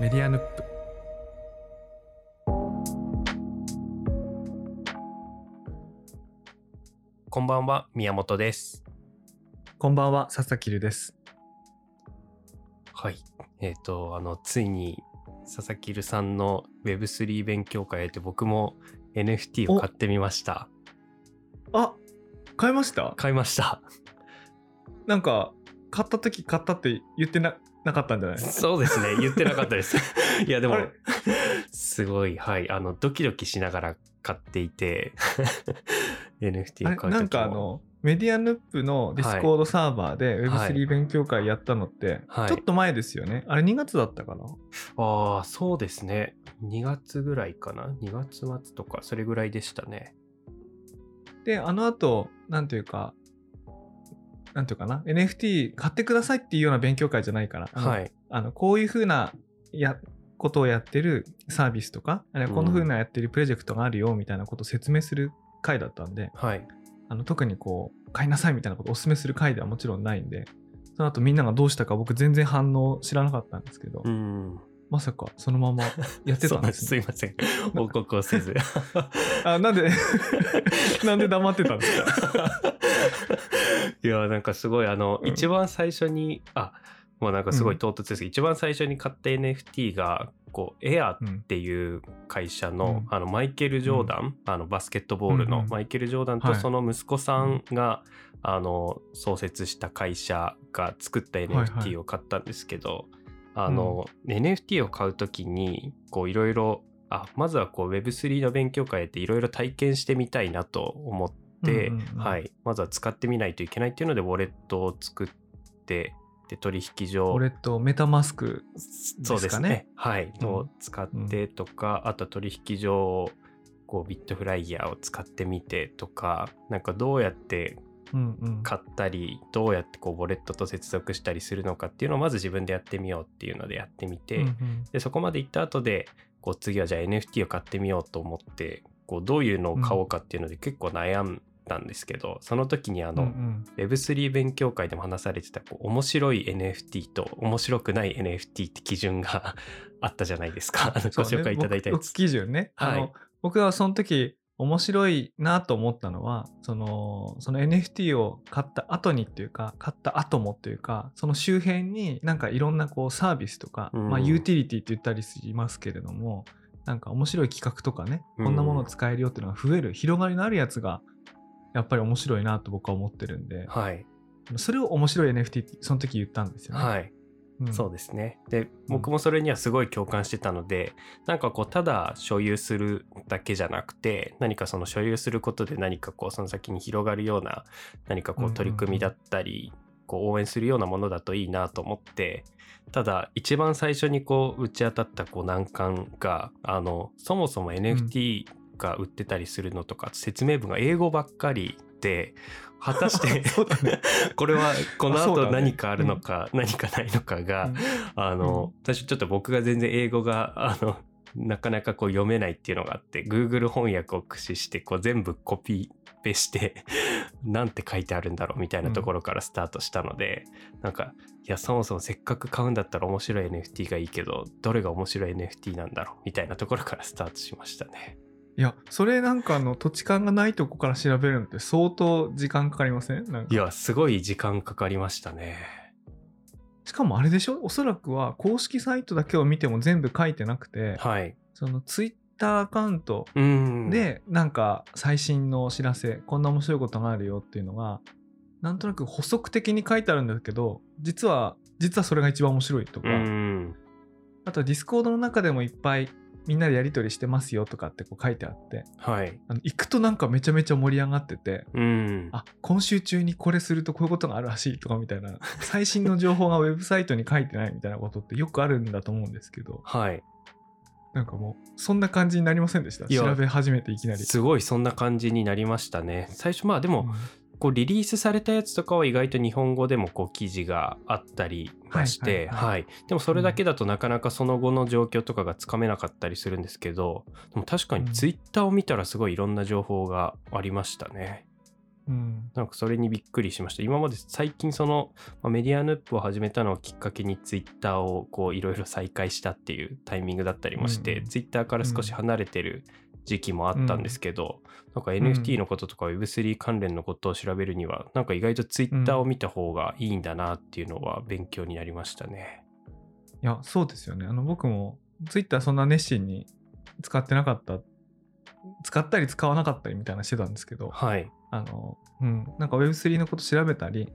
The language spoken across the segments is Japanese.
メディアヌップこんばんは、宮本です。こんばんは佐々木るですはい。えっ、と、あの、ついに、佐々木るさんの Web3 勉強会で僕も NFT を買ってみました。あ買いました？買いました。なんか買った時買ったって言ってななかったんじゃない？そうですね。言ってなかったです。いや、でもすごい、はい。あの、ドキドキしながら買っていて、NFT を買うなんかあのメディアヌップのディスコードサーバーではい Web3 勉強会やったのって、はいちょっと前ですよねあれ2月だったかな？ああ、そうですね。2月ぐらいかな？2月末とか、それぐらいでしたね。であの後なんていうかなんていうかな NFT 買ってくださいっていうような勉強会じゃないから、あのはい。あのこういうふうなやことをやってるサービスとか、あるいはこのふうなやってるプロジェクトがあるよみたいなことを説明する会だったんで、はい。あの特にこう買いなさいみたいなことをお勧めする会ではもちろんないんで、その後みんながどうしたか僕全然反応知らなかったんですけど、うん。まさかそのまま やって。たんですね。すいません。報告をせず。あなんで なんで黙ってたんですか？いや、なんかすごい、あの、うん。一番最初に、あ、もうなんかすごい唐突ですけど、一番最初に買った NFT が、こう、エアっうん。ていう会社の、うん。あの、マイケル・ジョーダン、あの、バスケットボールうんうん。のマイケル・ジョーダンはい。とその息子さんが、あの、創設した会社が作ったはいはい。NFT を買ったんですけど、あの、NFT を買うときに、こう、いろいろ、あ、まずはこう Web3 の勉強会でいろいろ体験してみたいなと思って、うんうんうんはい。まずは使ってみないといけないっていうので、ウォレットを作って、で、取引所これとメタマスクそうですね。ねはい。うんを使ってとか、あと取引所を、こう、ビットフライヤーを使ってみてとか、なんかどうやってうんうん買ったり、どうやってこう、ウォレットと接続したりするのかっていうのをまず自分でやってみようっていうのでやってみて、うんうんでそこまで行った後でこう次はじゃあ NFT を買ってみようと思ってこうどういうのを買おうかっていうので結構悩んだんですけど、その時にあの、うんうん Web3 勉強会でも話されてたこう面白い NFT と面白くない NFT って基準が あったじゃないですか。ご紹介いただいたやつ。基準ね。はい僕はその時面白いなと思ったのは、その、その NFT を買った後にっていうか、買った後もっていうか、その周辺になんかいろんなこうサービスとか、うんまあユーティリティって言ったりしますけれども、なんか面白い企画とかね、こんなものを使えるよっていうのが増える、広がりのあるやつが、やっぱり面白いなと僕は思ってるんで、はい。それを面白い NFT ってその時言ったんですよね。はい。そうですね。で、僕もそれにはすごい共感してたので、なんかこう、ただ所有するだけじゃなくて、何かその所有することで何かこう、その先に広がるような、何かこう取り組みだったり、こう、応援するようなものだといいなと思って、ただ、一番最初にこう、打ち当たったこう、難関が、あの、そもそも NFT が売ってたりするのとか、説明文が英語ばっかりで、果たして。これはこの後何かあるのか、何かないのかが、あの、最初ちょっと僕が全然英語が、あの、なかなかこう読めないっていうのがあって、Google 翻訳を駆使して、こう全部コピペして、なんて書いてあるんだろうみたいなところからスタートしたので、なんか、いや、そもそもせっかく買うんだったら面白い NFT がいいけど、どれが面白い NFT なんだろうみたいなところからスタートしましたね。いや、それなんかあの土地勘がないとこから調べるのって相当時間かかりません？なんかいや、すごい時間かかりましたね。しかもあれでしょ？おそらくは公式サイトだけを見ても全部書いてなくて、はい。そのツイッターアカウントうん。、でなんか最新のお知らせ、こんな面白いことがあるよっていうのが、なんとなく補足的に書いてあるんだけど、実は、実はそれが一番面白いとか、うん。あとはディスコードの中でもいっぱいみんなでやり取りしてますよとかってこう書いてあって、はい。あの行くとなんかめちゃめちゃ盛り上がってて、うん。あ今週中にこれするとこういうことがあるらしいとかみたいな 最新の情報がウェブサイトに書いてないみたいなことってよくあるんだと思うんですけどはい。なんかもうそんな感じになりませんでした？いや調べ始めていきなり。すごいそんな感じになりましたね。最初まあでも、うんこうリリースされたやつとかは意外と日本語でもこう記事があったりまして、はいはいはい。でもそれだけだとなかなかその後の状況とかがつかめなかったりするんですけど、でも確かにツイッターを見たらすごいいろんな情報がありましたね。うん。なんかそれにびっくりしました。今まで最近その、まあメディアヌップを始めたのをきっかけにツイッターをこういろいろ再開したっていうタイミングだったりもして、うんうんツイッターから少し離れてる時期もあったんですけど、なんか NFT のこととか Web3 関連のことを調べるには、なんか意外とツイッターを見た方がいいんだなっていうのは勉強になりましたね。いや、そうですよね。あの、僕も Twitter そんな熱心に使ってなかった。使ったり使わなかったりみたいなしてたんですけど、はい。あの、うん、なんか Web3 のこと調べたり、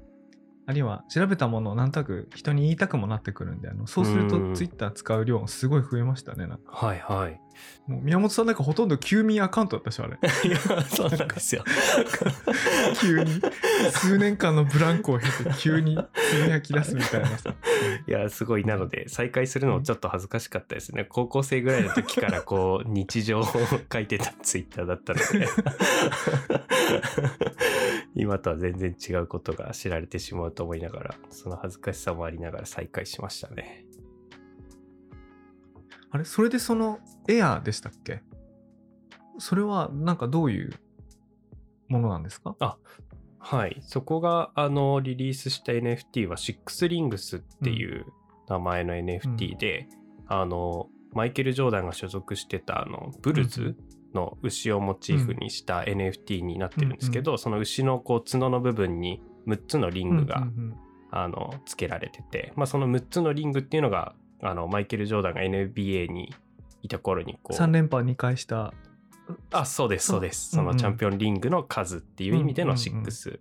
あるいは調べたものをなんとなく人に言いたくもなってくるんで、あのそうするとうん Twitter 使う量がすごい増えましたね。なんかはいはい。もう宮本さんなんかほとんど休眠アカウントだったでしょ、あれ。いや、そうなんですよ。急に数年間のブランクを経て急につぶやき出すみたいなさ。いや、すごい。なので、再開するのもちょっと恥ずかしかったですね。高校生ぐらいの時から、こう、日常を書いてたツイッターだったので、今とは全然違うことが知られてしまうと思いながら、その恥ずかしさもありながら再開しましたね。あれそれでそのエアーでしたっけ？それはなんかどういうものなんですか？はい。そこが、あの、リリースした NFT は、シックスリングスっていう名前の NFT で、あの、マイケル・ジョーダンが所属してた、あの、ブルズの牛をモチーフにした NFT になってるんですけど、その牛のこう角の部分に6つのリングが、うんうんあの、付けられてて、まあ、その6つのリングっていうのが、あの、マイケル・ジョーダンが NBA にいた頃にこう、3連覇2回した。あ、そうです、そうです。そうんうんそのチャンピオンリングの数っていう意味でのうんうんうん6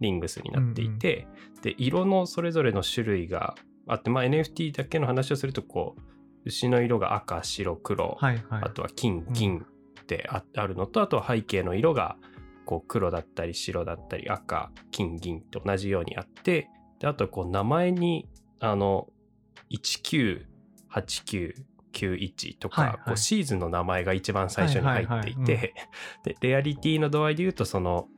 リングスになっていて、で、色のそれぞれの種類があって、まあ NFT だけの話をすると、こう、牛の色が赤、白、黒、はいはい。あとは金う、ん銀ってああるのと、あとは背景の色が、こう黒だったり白だったり赤、金、銀と同じようにあって、で、あとこう名前に、あの、198991とか、はいはい。こうシーズンの名前が一番最初に入っていて、で、レアリティの度合いで言うと、その、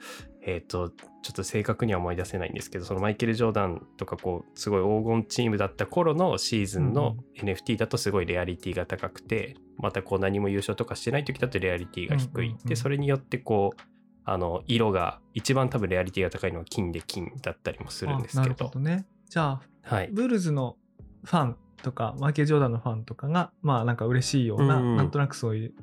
えっ、と、ちょっと正確には思い出せないんですけど、そのマイケル・ジョーダンとか、こう、すごい黄金チームだった頃のシーズンの NFT だとすごいレアリティが高くて、またこう何も優勝とかしてない時だとレアリティが低い。うんうんうんで、それによってこう、あの、色が、一番多分レアリティが高いのは金で金だったりもするんですけどあなるほ。どね。じゃあ、はい。ブルズのファンとか、マイケル・ジョーダンのファンとかが、まあなんか嬉しいような、うんなんとなくそういう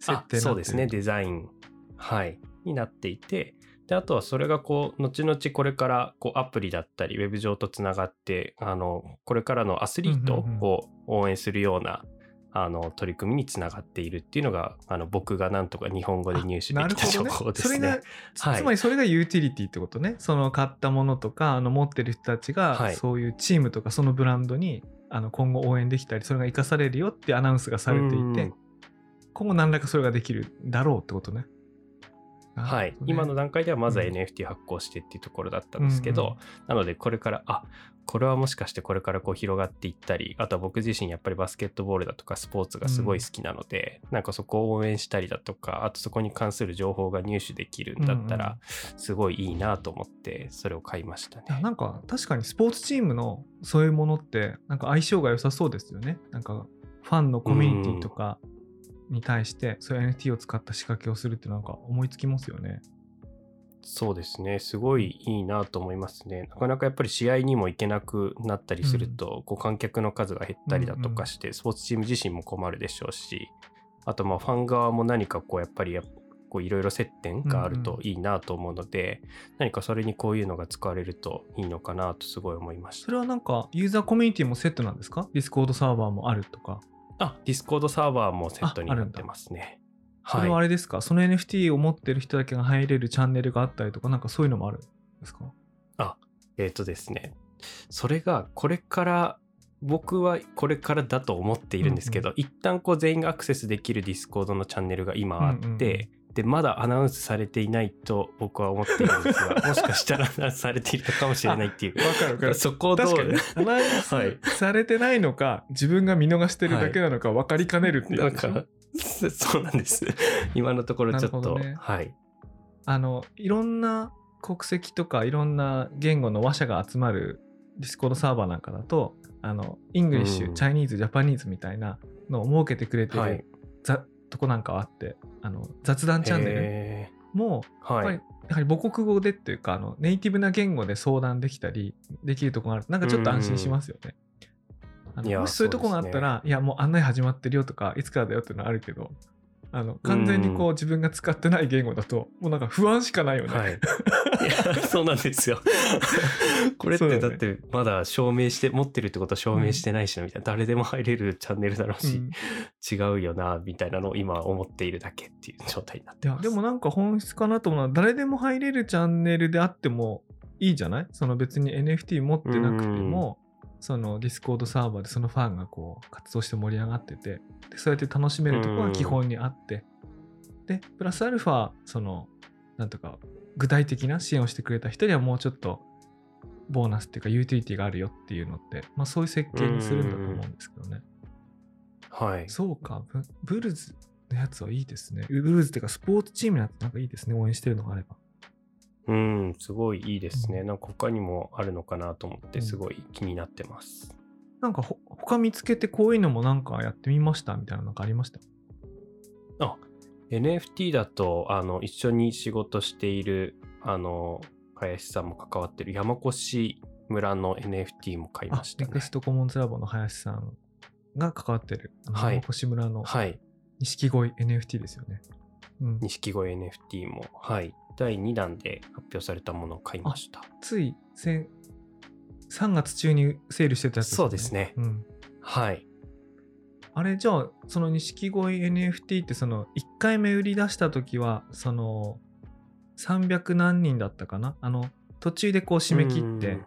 設あ定そうですねデザインはいになっていてであとはそれがこう後々これからこうアプリだったりウェブ上とつながってあのこれからのアスリートうんうんうんを応援するような、あの取り組みにつながっているっていうのがあの僕がなんとか日本語で入手できた情報ですね。それが、つはい。つまりそれがユーティリティってことね。その買ったものとか、あの持ってる人たちが、はい。そういうチームとかそのブランドにあの今後応援できたり、それが生かされるよってアナウンスがされていてうん、今後何らかそれができるだろうってことね。はい、ね。今の段階ではまずはうん。NFT 発行してっていうところだったんですけど、うんうん。なのでこれからあこれはもしかしてこれからこう広がっていったりあとは僕自身やっぱりバスケットボールだとかスポーツがすごい好きなので、なんかそこを応援したりだとかあとそこに関する情報が入手できるんだったらすごいいいなと思ってそれを買いましたいやね。なんか確かにスポーツチームのそういうものってなんか相性が良さそうですよね。なんかファンのコミュニティとかに対してそういう NFT を使った仕掛けをするってなんか思いつきますよね。そうですねすごいいいなと思いますね。なかなかやっぱり試合にも行けなくなったりすると、こう観客の数が減ったりだとかして、スポーツチーム自身も困るでしょうしあとまあファン側も何かこうやっぱりいろいろ接点があるといいなと思うので、何かそれにこういうのが使われるといいのかなとすごい思いました。それはなんかユーザーコミュニティもセットなんですか？ディスコードサーバーもあるとか。あ、ディスコードサーバーもセットになってますね。それはあれですか、その NFT を持ってる人だけが入れるチャンネルがあったりとか、なんかそういうのもあるんですか？えっ、とですね、それがこれから、僕はこれからだと思っているんですけど、一旦こう全員がアクセスできるディスコードのチャンネルが今あって、うんうんうん。で、まだアナウンスされていないと僕は思っているんですが、もしかしたらアナウンスされているのかもしれないっていう。わかるわかる。そこをどうね、アナウンスはいされてないのか、自分が見逃してるだけなのか分かりかねるっていうなんやつでしょ？か、そ そうなんです。今のところちょっと、ねはい。あの、いろんな国籍とかいろんな言語の話者が集まるディスコードサーバーなんかだと、あの、イングリッシュ、うんチャイニーズ、ジャパニーズみたいなのを設けてくれてる、はい。ざとこなんかはあって、あの雑談チャンネルへもやっぱりはい。やはり母国語でっていうかあのネイティブな言語で相談できたりできるところがあるとなんかちょっと安心しますよね。あのもしそういうところがあったら、いやもう案内始まってるよとかいつからだよっていうのはあるけどあの完全にこう自分が使ってない言語だともうなんか不安しかないよね。はい。いや、そうなんですよ。これってだってまだ証明して、持ってるってことは証明してないしな、みたいな。誰でも入れるチャンネルだろうし、うん違うよな、みたいなのを今思っているだけっていう状態になってます。でもなんか本質かなと思うのは誰でも入れるチャンネルであってもいいじゃない？その別に NFT 持ってなくてもそのディスコードサーバーでそのファンがこう活動して盛り上がっててでそうやって楽しめるところが基本にあってでプラスアルファそのなんとか具体的な支援をしてくれた人にはもうちょっとボーナスっていうかユーティリティがあるよっていうのって、まあ、そういう設計にするんだと思うんですけどね。はい。そうかブ、ブルズのやつはいいですね。ブルーズっていうか、スポーツチームのやつなんかいいですね。応援してるのがあれば。うん、すごいいいですね。うんなんか他にもあるのかなと思って、うんすごい気になってます。なんかほ、他見つけてこういうのもなんかやってみましたみたいなのなんかありました？あ、NFT だと、あの、一緒に仕事している、あの、林さんも関わってる山越村の NFT も買いあまし、たねネク。ストコモンズラボの林さんが関わってる、はい山越村のはい。錦鯉 NFT ですよね。うん。錦鯉 NFT も、はい。第2弾で発表されたものを買いました。つい先3月中にセールしてたやつそうですねうん。はい。あれじゃあその錦鯉 NFT ってその1回目売り出した時はその300何人だったかな？あの途中でこう締め切って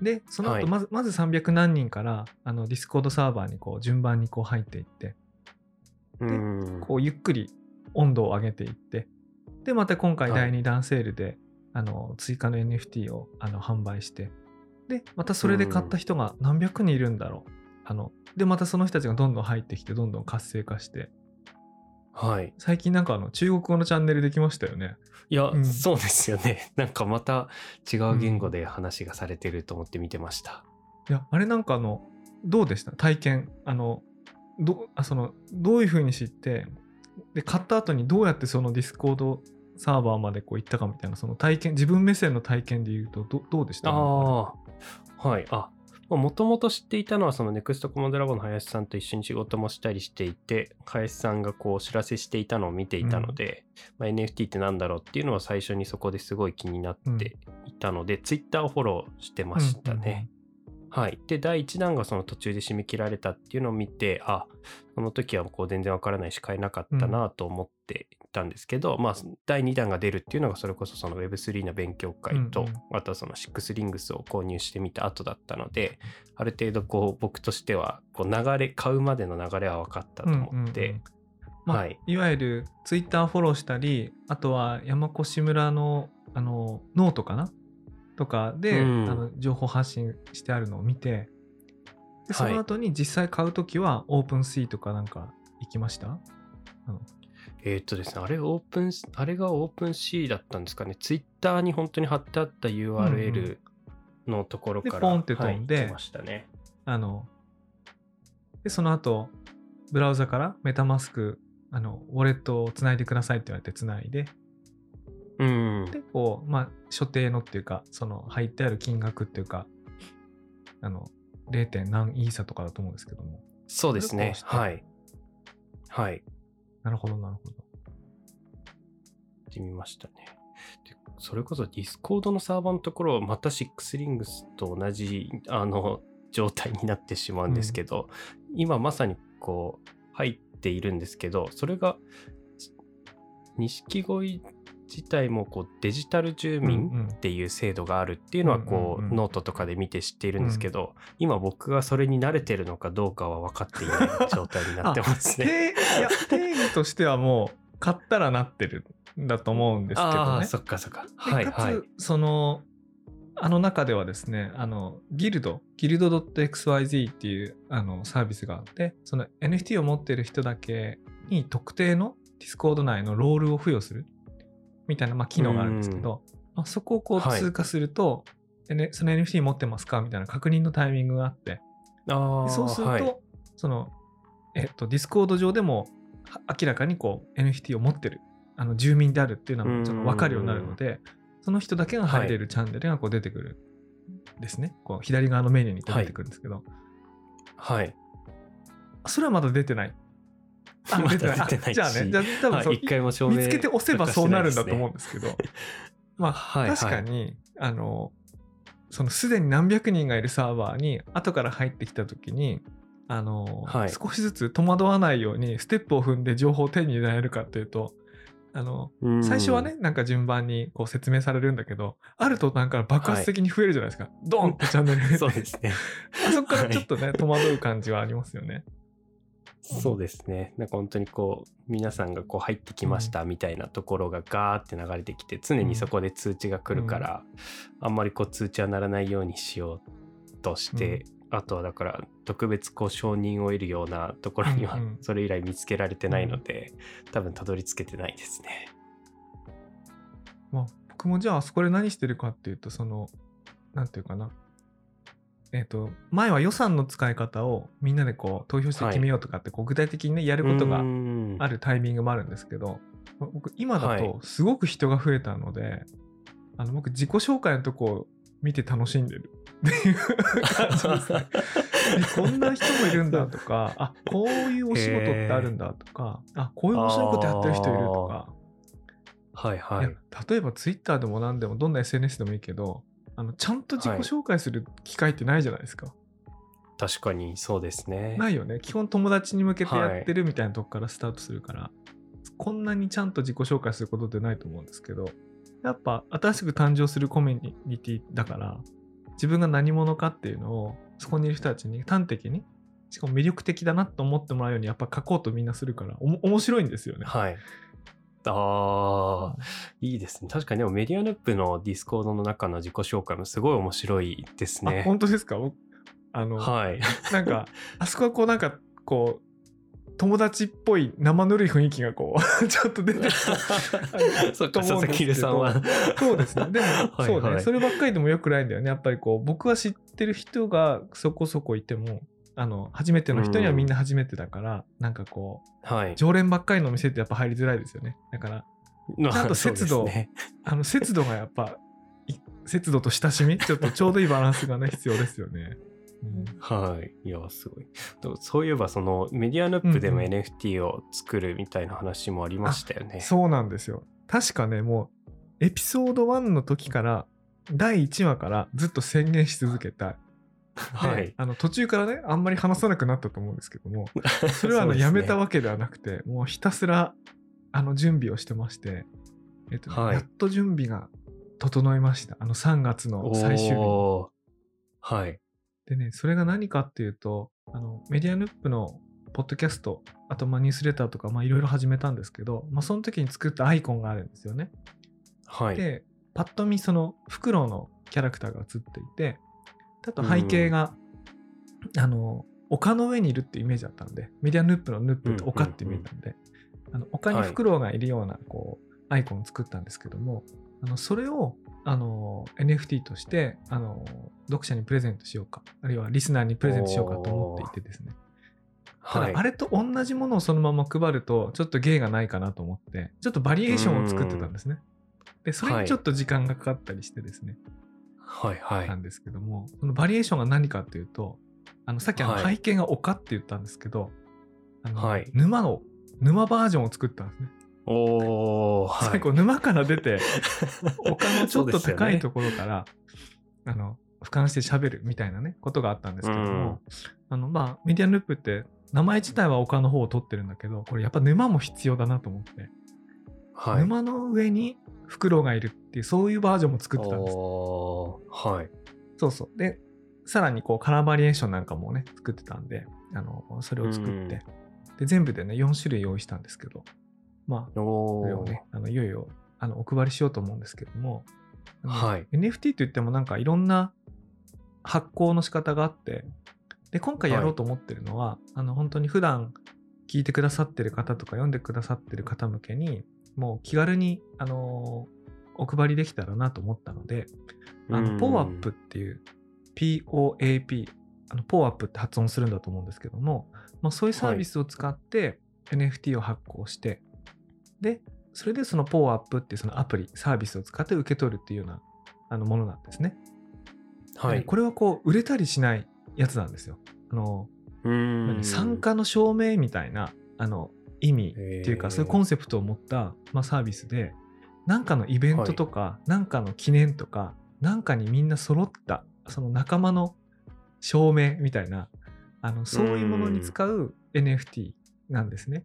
でそのはい後まず,、まず300何人からあのディスコードサーバーにこう順番にこう入っていってうん。うん。こうゆっくり温度を上げていってでまた今回はい。第2弾セールで、あの追加の NFT をあの販売してでまたそれで買った人が何百人いるんだろう。あのでまたその人たちがどんどん入ってきてどんどん活性化して。はい。最近なんかあの中国語のチャンネルできましたよね。いや、うん。そうですよね。なんかまた違う言語で話がされてると思って見てました。いやあれなんかあのどうでした？体験？あのどあそのどういうふうに知ってで買った後にどうやってそのディスコードサーバーまでこう行ったかみたいなその体験自分目線の体験で言うとどどうでした？ああ、はい。あ、もともと知っていたのは、そのネクストコモンドラボの林さんと一緒に仕事もしたりしていて、林さんがこうお知らせしていたのを見ていたので、まあ、NFT ってなんだろうっていうのは最初にそこですごい気になっていたので、Twitter をフォローしてましたね。はい。で、第1弾がその途中で締め切られたっていうのを見て、あ、その時はこう全然わからないし買えなかったなと思っていたんですけど、まあ、第2弾が出るっていうのがそれこそその Web3 の勉強会と、うんうんあとはその6リングスを購入してみた後だったので、ある程度こう僕としてはこう流れ、買うまでの流れは分かったと思って、うんうんうんまあはい。いわゆるツイッターフォローしたりあとは山古志村のあのノートかなとかで、うん。あの情報発信してあるのを見てでそはい。の後に実際買うときは OpenSea とかなんか行きました？えーっとですね、あれオープン、あれがオープン C だったんですかね。ツイッターに本当に貼ってあった URL のところから、でポンって飛んではい、ましたね。あのでその後ブラウザからメタマスクあのウォレットをつないでくださいって言われてつないでうん。でこうまあ所定のっていうかその入ってある金額っていうかあの 0. 点何イーサとかだと思うんですけどもそうですね。はい。はい。なるほどなるほどってみましたね。でそれこそディスコードのサーバーのところまた6リングスと同じあの 状態になってしまうんですけど、今まさにこう入っているんですけどそれが錦鯉自体もこうデジタル住うん民うんっていう制度があるっていうのはこう,、ノートとかで見て知っているんですけど、今僕がそれになれてるのかどうかは分かっていない状態になってますね。定いや定義としてはもう買ったらなってるんだと思うんですけどねそっかそっか。ではいはい。そのあの中ではですねあのギルドギルド .xyz っていうあのサービスがあってその NFT を持ってる人だけに特定の Discord 内のロールを付与するみたいな、まあ、機能があるんですけど、まあ、そこをこうはい。通過すると、でねその NFT 持ってますか？みたいな確認のタイミングがあって。あそうすると、はい。その、えっと、ディスコード上でもは明らかにこう NFT を持ってるあの住民であるっていうのはちょっと分かるようになるので、その人だけが入れるチャンネルがこう出てくるんですね。こう左側のメニューに出てくるんですけど、はい。それはまだ出てない。あ出てないじゃあね、じゃあ多分そう、はい一回も証明見つけて押せばそうなるんだと思うんですけど、まあ、はいはい。確かに、あの、そのすでに何百人がいるサーバーに後から入ってきた時に、あの、はい。少しずつ戸惑わないようにステップを踏んで情報を手に入れられるかっていうと、あの、うん。最初はね、なんか順番にこう説明されるんだけど、あるとなんか爆発的に増えるじゃないですか。ドンってチャンネルそうですね。あそこからちょっとね、戸惑う感じはありますよね。そうですね。なんか本当にこう、皆さんがこう入ってきましたみたいなところがガーって流れてきて、常にそこで通知が来るから、あんまりこう通知は鳴らないようにしようとして、あとはだから特別こう承認を得るようなところにはそれ以来見つけられてないので、多分たどり着けてないですね。まあ、僕もじゃああそこで何してるかっていうとそのなんていうかなえっ、と前は予算の使い方をみんなでこう投票して決めようとかってこう具体的にねやることがある。るタイミングもあるんですけど僕今だはいとすごく人が増えたので、あの僕自己紹介のとこを見て楽しんでるっていう感じです こんな人もいるんだとかあこういうお仕事ってあるんだとかあこういう面白いことやってる人いるとか。はいはいい。や例えばツイッターでも何でもどんな SNS でもいいけどあのちゃんと自己紹介する機会ってないじゃないですか、確かにそうですね。ないよね基本友達に向けてやってるみたいなとこからスタートするから、こんなにちゃんと自己紹介することってないと思うんですけどやっぱ新しく誕生するコミュニティだから自分が何者かっていうのをそこにいる人たちに端的にしかも魅力的だなと思ってもらうようにやっぱ書こうとみんなするから面白いんですよね。はい。ああ、いいですね。確かにでもメディアヌップのディスコードの中の自己紹介もすごい面白いですあね。本当ですか？僕あの、はい。なんか、あそこはこうなんか、こう、友達っぽい生ぬるい雰囲気がこう、ちょっと出てる そっか、と思うんですけど佐々木留さんは。そうですね。でも、はいそうね、はいそればっかりでもよくないんだよね。やっぱりこう、僕は知ってる人がそこそこいても、あの、初めての人にはみんな初めてだから、なんかこう、はい。常連ばっかりの店ってやっぱ入りづらいですよね。だから、ちゃんと節度ねあの、節度がやっぱ、い節度と親しみ、ちょっとちょうどいいバランスがね、必要ですよね。うんはい。いや、すごい。そういえば、そのメディアヌップでもうんうん NFT を作るみたいな話もありましたよね。そうなんですよ。確かね、もう、エピソード1の時から、第1話からずっと宣言し続けた。ではい。あの途中からね、あんまり話さなくなったと思うんですけども、それはあの、やめたわけではなくて、もうひたすらあの準備をしてまして、えっとねはいやっと準備が整いました。あの3月の最終日はい。でね、それが何かっていうと、あのメディアヌップのポッドキャスト、あとまあニュースレターとかまあいろいろ始めたんですけど、まあ、その時に作ったアイコンがあるんですよね。はい。で、パッと見そのフクロウのキャラクターが映っていて、あと背景が、あの、丘の上にいるってイメージだったので、メディアヌップのヌップって丘ってイメージなんで、あの丘にフクロウがいるようなこうアイコンを作ったんですけども、あのそれをあの NFT としてあの読者にプレゼントしようか、あるいはリスナーにプレゼントしようかと思っていてですね。たはい。だあれと同じものをそのまま配るとちょっと芸がないかなと思ってちょっとバリエーションを作ってたんですね。でそれにちょっと時間がかかったりしてですね、なんですけどもそのバリエーションが何かっていうとあのさっきあのはい。背景が丘って言ったんですけど、あのはい。沼の沼バージョンを作ったんですね。おー、はい。最後沼から出て 丘のちょっと高いとこころから、あの俯瞰して喋るみたいなねことがあったんですけども、あのまあメディアヌープって名前自体は丘の方を取ってるんだけどこれやっぱ沼も必要だなと思って、はい。沼の上にフクロウがいるっていうそういうバージョンも作ってたんです。はい。そうそう。でさらにこうカラーバリエーションなんかもね作ってたんであのそれを作って、で全部でね4種類用意したんですけどまあおそれをねあのいよいよあのお配りしようと思うんですけども、はい。NFT といってもなんかいろんな発行の仕方があってで今回やろうと思ってるのは、あの本当に普段聞いてくださってる方とか読んでくださってる方向けにもう気軽にあのお配りできたらなと思ったので、あうんのポーアップっていう POAP あのポーアップって発音するんだと思うんですけども、まあ、そういうサービスを使って NFT を発行して、でそれでその POAP っていうそのアプリ、サービスを使って受け取るっていうようなあのものなんですね。はい。これはこう売れたりしないやつなんですよ。あの参加の証明みたいなあの意味っていうか、そういうコンセプトを持った、まあ、サービスで何かのイベントとか何、かの記念とか何かにみんな揃ったその仲間の証明みたいなあのそういうものに使う NFT なんですね。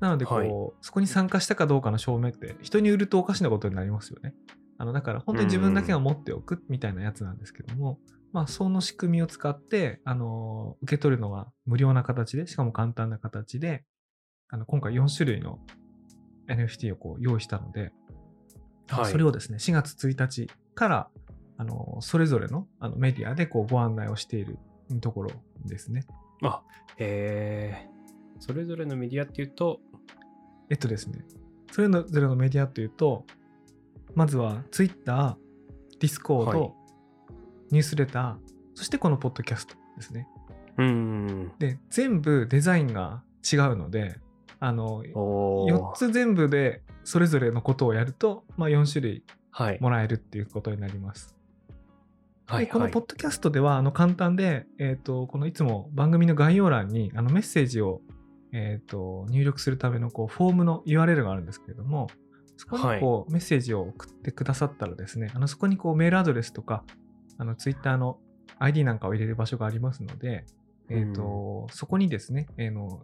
なのでこう、はいそこに参加したかどうかの証明って人に売るとおかしなことになりますよね。あのだから本当に自分だけが持っておくみたいなやつなんですけども、まあ、その仕組みを使って、あの受け取るのが無料な形で、しかも簡単な形で、あの今回4種類の NFT をこう用意したので、はい。それをですね、4月1日から、あのそれぞれのあのメディアでこうご案内をしているところですね。あ、えー、それぞれのメディアっていうと、えっとですね、それぞれのメディアというと、まずは Twitter、Discord、はいニュースレター、そしてこのポッドキャストですね。うーん。で、全部デザインが違うので、あの、おー4つ全部でそれぞれのことをやると、まあ、4種類はい。もらえるっていうことになります。はい。でこのポッドキャストではあの簡単で、えー、とこのいつも番組の概要欄にあのメッセージを、えー、と入力するためのこうフォームの URL があるんですけれども、そこにこう、メッセージを送ってくださったらですね、あのそこにこうメールアドレスとか、あの Twitter の ID なんかを入れる場所がありますので、えーとそこにですね、えーの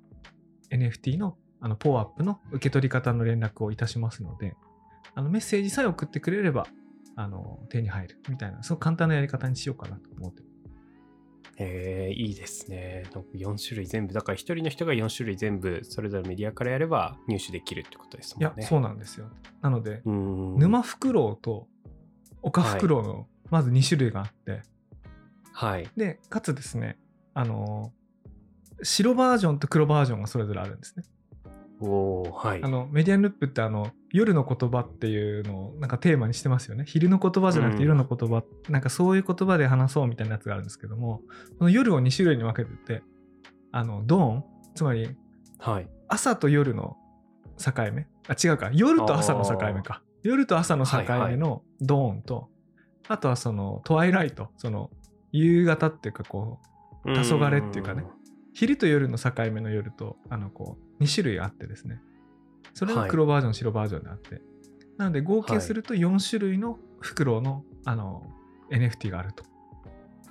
NFT のあの POAP の受け取り方の連絡をいたしますので、あのメッセージさえ送ってくれればあの手に入るみたいな、すごく簡単なやり方にしようかなと思ってます。えー、いいですね。なんか4種類全部、だから一人の人が4種類全部、それぞれメディアからやれば入手できるってことですいや、もんね。そうなんですよ。なので。沼フクロウと岡フクロウのまず2種類があって、はい。で、かつですね、あの白バージョンと黒バージョンがそれぞれあるんですね。はい。あのメディアンルップってあの夜の言葉っていうのをなんかテーマにしてますよね。昼の言葉じゃなくてうん。夜の言葉、なんかそういう言葉で話そうみたいなやつがあるんですけども、その夜を2種類に分けてて、あのドーン、つまりはい。朝と夜の境目？あ違うか。夜と朝の境目か。夜と朝の境目のドーンと、あとはそのトワイライト。その夕方っていうかこう黄昏っていうかね。昼と夜の境目の夜とあのこう2種類あってですねそれが黒バージョン、白バージョンであってなので合計すると4種類のフクロウのあの NFT があると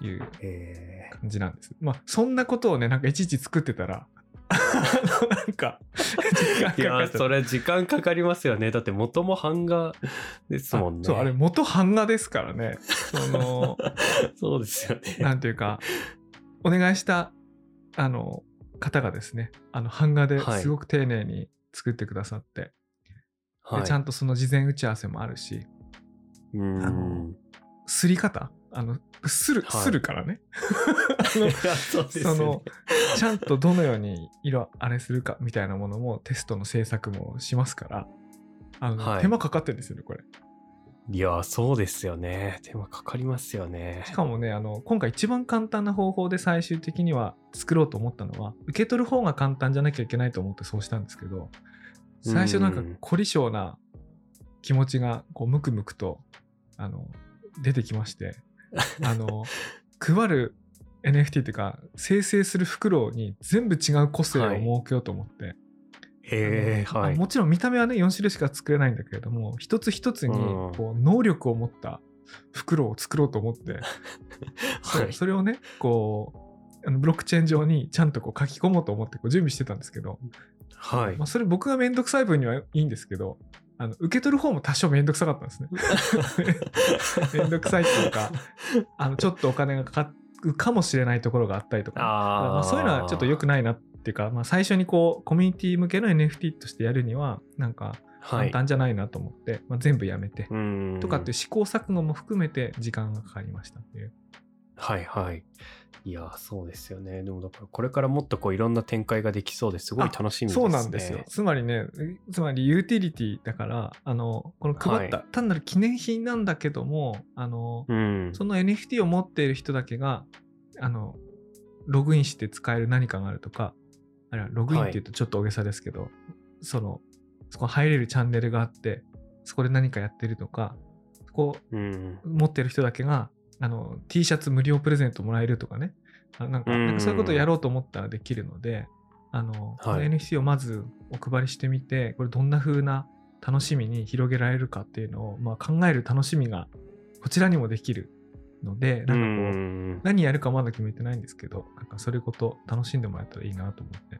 いうえ感じなんです。まあそんなことをねなんかいちいち作ってたら なんか時間かー、いや、それ時間かかりますよね。だって元も版画ですもんね。あそうあれ元版画ですからねその そうですよね。なんていうかお願いしたあの方がですねあの版画ではい。すごく丁寧に作ってくださって、はい。でちゃんとその事前打ち合わせもあるしうーん。あのすり方あのする、はい。するからね。そのちゃんとどのように色あれするかみたいなものもテストの制作もしますからあの、はい。手間かかってるんですよねこれいや、そうですよね。手間かかりますよねし。かもねあの今回一番簡単な方法で最終的には作ろうと思ったのは受け取る方が簡単じゃなきゃいけないと思ってそうしたんですけど最初なんかうん凝り性な気持ちがこうムクムクとあの出てきまして あの配る NFT っていうか生成する袋に全部違う個性を設けようと思って、へえ、はい。もちろん見た目はね4種類しか作れないんだけれども一つ一つにうんこう能力を持った袋を作ろうと思って、はいそれをねこうあのブロックチェーン上にちゃんとこう書き込もうと思ってこう準備してたんですけど、はいまあ、それ僕がめんどくさい分にはいいんですけどあの受け取る方も多少めんどくさかったんですね。めんどくさいっていうかあのちょっとお金がかかるかもしれないところがあったりとか、まあ、そういうのはちょっと良くないなっていうか、まあ、最初にこうコミュニティ向けの NFT としてやるにはなんか簡はい。単じゃないなと思って、まあ、全部やめて、うんとかって試行錯誤も含めて時間がかかりましたっていう。はいはい。いや、そうですよね。でもだからこれからもっとこういろんな展開ができそうですごい楽しみですね。そうなんですよ。つまりね、つまりユーティリティだから、あの、この配った、は単なる記念品なんだけども、あの、うん。その NFT を持っている人だけが、あの、ログインして使える何かがあるとか、あるいはログインってい。うとちょっと大げさですけど、その、そこ入れるチャンネルがあってそこで何かやってるとかそこうん。持ってる人だけがあの T シャツ無料プレゼントもらえるとかね。あなんかうん。なんかそういうことをやろうと思ったらできるのであの、はい。この NFT をまずお配りしてみてこれどんな風な楽しみに広げられるかっていうのを、まあ、考える楽しみがこちらにもできるのでなんかこう、うん何やるかまだ決めてないんですけどなんかそれごと楽しんでもらえたらいいなと思って、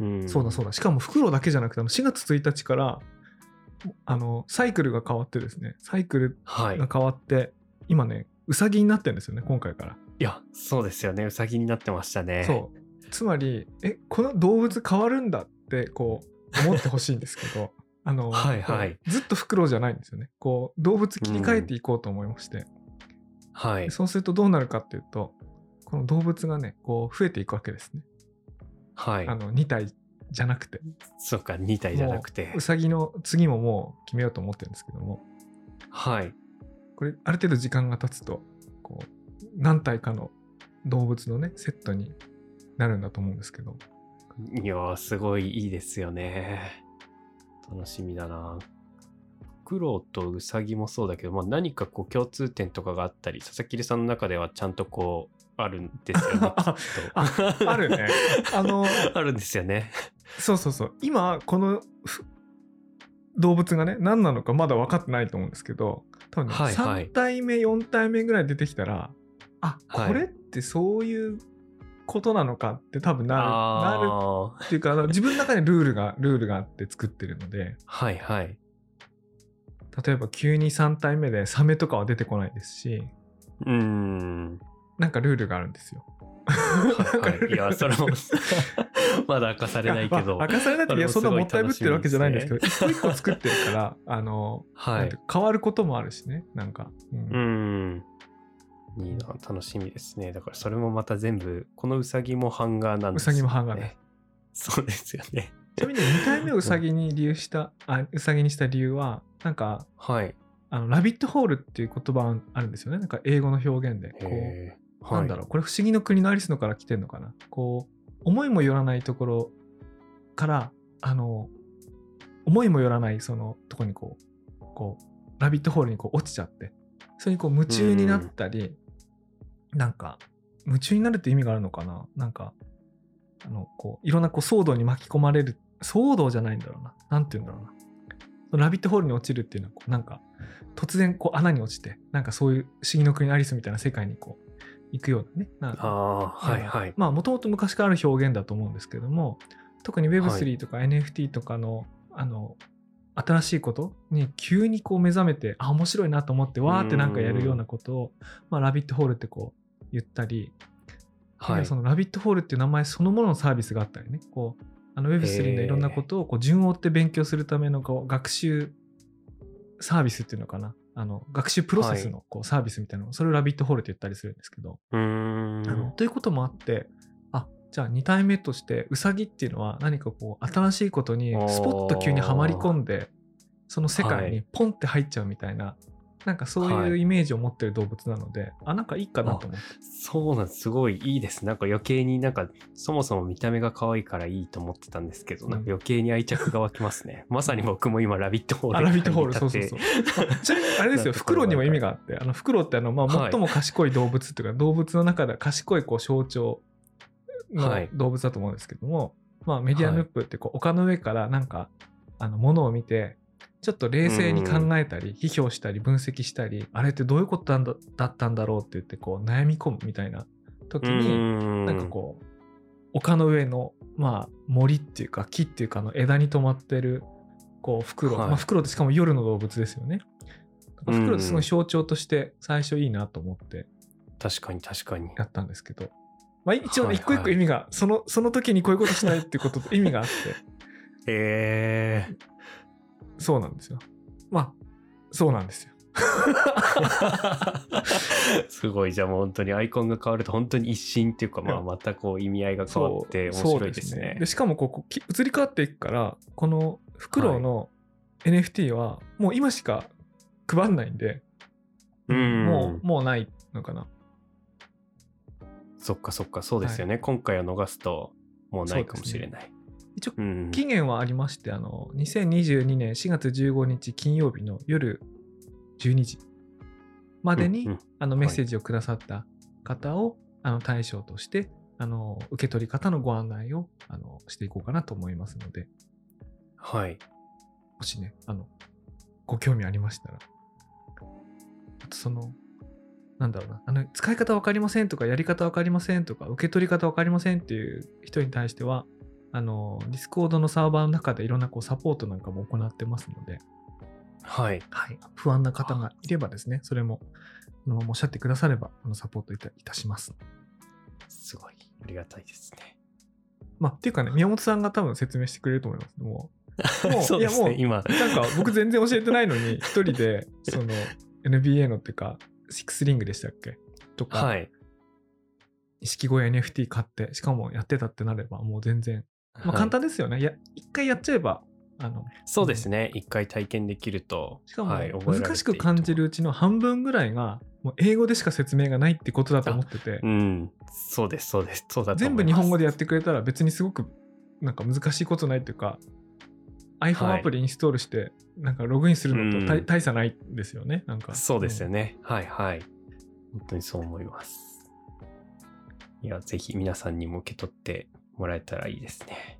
うんそうだそうだしかも袋だけじゃなくてあの4月1日からあのサイクルが変わってですねサイクルはい。が変わって、今ね、うさぎになってるんですよね、今回から。いや、そうですよね。うさぎになってましたね。そう。つまり、え、この動物変わるんだって、こう、思ってほしいんですけど、あの、はいはいずっとフクロウじゃないんですよね。こう、動物切り替えていこうと思いまして、はい。そうするとどうなるかっていうと、この動物がね、こう、増えていくわけですね。はいあ。の、2体じゃなくて。そうか、2体じゃなくてもうう。さぎの次ももう決めようと思ってるんですけども、はい。これ、ある程度時間が経つと、こう、何体かの動物のね、セットになるんだと思うんですけど、いやー、すごいいいですよね。楽しみだな。フクとウサギもそうだけど、まあ、何かこう共通点とかがあったり、佐々木さんの中ではちゃんとこう、あるんですよね。あああるね。あの、あるんですよね。そうそうそう。今、このふ動物がね、何なのかまだ分かってないと思うんですけど、多分ね、はいはい3体目、4体目ぐらい出てきたら、あ、はいこれってそういうことなのかって多分なる、なるっていうか、自分の中にルールが、ルールがあって作ってるので、はいはい。例えば急に3体目でサメとかは出てこないですし、うーん。なんかルールがあるんですよ。はいはい、いや、それも まだ明かされないけど。まあ明かされないっていやそんなもったいぶってるわけじゃないんですけど、一個一個作ってるから、あの、はい変わることもあるしね、なんか。うんうん。いいな、楽しみですね。だからそれもまた全部、このうさぎもハンガーなんうですよ、ね。さぎもハンガーで。そうですよね。ちなみに2回目をうさぎに理由した、あうさぎにした理由は、なんか、はい。あのラビットホールっていう言葉あるんですよね。なんか英語の表現で。こうなんだろう、これ不思議の国のアリスのから来てんのかな。こう、思いもよらないところから、あの、思いもよらないそのとこにこう、こう、ラビットホールにこう落ちちゃって、それにこう夢中になったり、なんか、夢中になるって意味があるのかな？なんか、あの、こう、いろんなこう騒動に巻き込まれる、騒動じゃないんだろうな。なんて言うんだろうな。ラビットホールに落ちるっていうのはこう、なんか、突然こう穴に落ちて、なんかそういう不思議の国のアリスみたいな世界にこう、行くようなね。なあ、はいはい。まあもともと昔からある表現だと思うんですけども特に Web3 とか NFT とかの,、あの新しいこと？に急にこう目覚めてあ面白いなと思ってわーってなんかやるようなことを、まあ、ラビットホールってこう言ったり、はい。そのラビットホールっていう名前そのもののサービスがあったりね。こうあの Web3 のいろんなことをこう順を追って勉強するためのこう学習サービスっていうのかな。あの学習プロセスのこうサービスみたいなのそれをラビットホールって言ったりするんですけど。あのということもあってあじゃあ2体目としてウサギっていうのは何かこう新しいことにスポッと急にはまり込んでその世界にポンって入っちゃうみたいな、なんかそうはい。いうイメージを持ってる動物なので、あなんかいいかなと思って。そうなんです。すごいいいです。なんか余計になんか、そもそも見た目が可愛いからいいと思ってたんですけど、うん。なんか余計に愛着が湧きますね。まさに僕も今、ラビットホールあラビットホールそうそうそう、まあれですよフクロウにも意味があってあのフクロウってあの、まあ、はい。最も賢い動物っていうか、動物の中では賢いこう象徴のはい。動物だと思うんですけども、まあ、メディアヌップってこう丘の上からなんかあのものを見てちょっと冷静に考えたり批評したり分析したりあれってどういうことだだったんだろうって言ってこう悩み込むみたいな時になんかこう丘の上の、まあ、森っていうか木っていうかあの枝に止まってるこうフクロウ、はい。まあ、フクロウってしかも夜の動物ですよね。うんフクロウってすごい象徴として最初いいなと思って確かに確かに。やったんですけど、まあ、一応はいね一個一個意味が、そのその時にこういうことしたいっていうことと 意味があってえー。そうなんですよ。まあそうなんですよ。すごいじゃあもう本当にアイコンが変わると本当に一新っていうか、まあ、またこう意味合いが変わって面白いですね。でしかもここき移り変わっていくからこのフクロウの NFT はもう今しか配んないんで、うんもうもうないのかな。そっかそっかそうですよね、今回を逃すともうないかもしれない。一応うん。期限はありまして、あの、2022年4月15日金曜日の夜12時までに、うんうんあのメッセージをくださった方を、あの対象として、あの受け取り方のご案内をあのしていこうかなと思いますので、はい。もしね、あの、ご興味ありましたら。あとその、なんだろうな、あの、使い方わかりませんとか、やり方わかりませんとか、受け取り方わかりませんっていう人に対しては、あの、ディスコードのサーバーの中でいろんなこうサポートなんかも行ってますので、はい。はい、不安な方がいればですね、それも、あのおっしゃってくだされば、あのサポートいたいたします。すごい。ありがたいですね。まあ、っていうかね、宮本さんが多分説明してくれると思います。も もうそうですね。いやもう今。なんか僕全然教えてないのに、一人で、その NBA のっていうか、シックスリングでしたっけ？とか、はい。錦鯉 NFT 買って、しかもやってたってなれば、もう全然、まあ、はい簡単ですよね。いや、一回やっちゃえば、あの、そうですね。一回体験できると。しかも難しく感じるうちの半分ぐらいが、もう英語でしか説明がないってことだと思っててう、ん。そうです、そうです。そうだと全部。日本語でやってくれたら別にすごくなんか難しいことないっていうか、iPhone アプリインストールして、なんかログインするのと、大差ないですよね、なんか。そうですよね。はいはい。本当にそう思います。いや、ぜひ皆さんにも受け取ってもらえたらいいですね。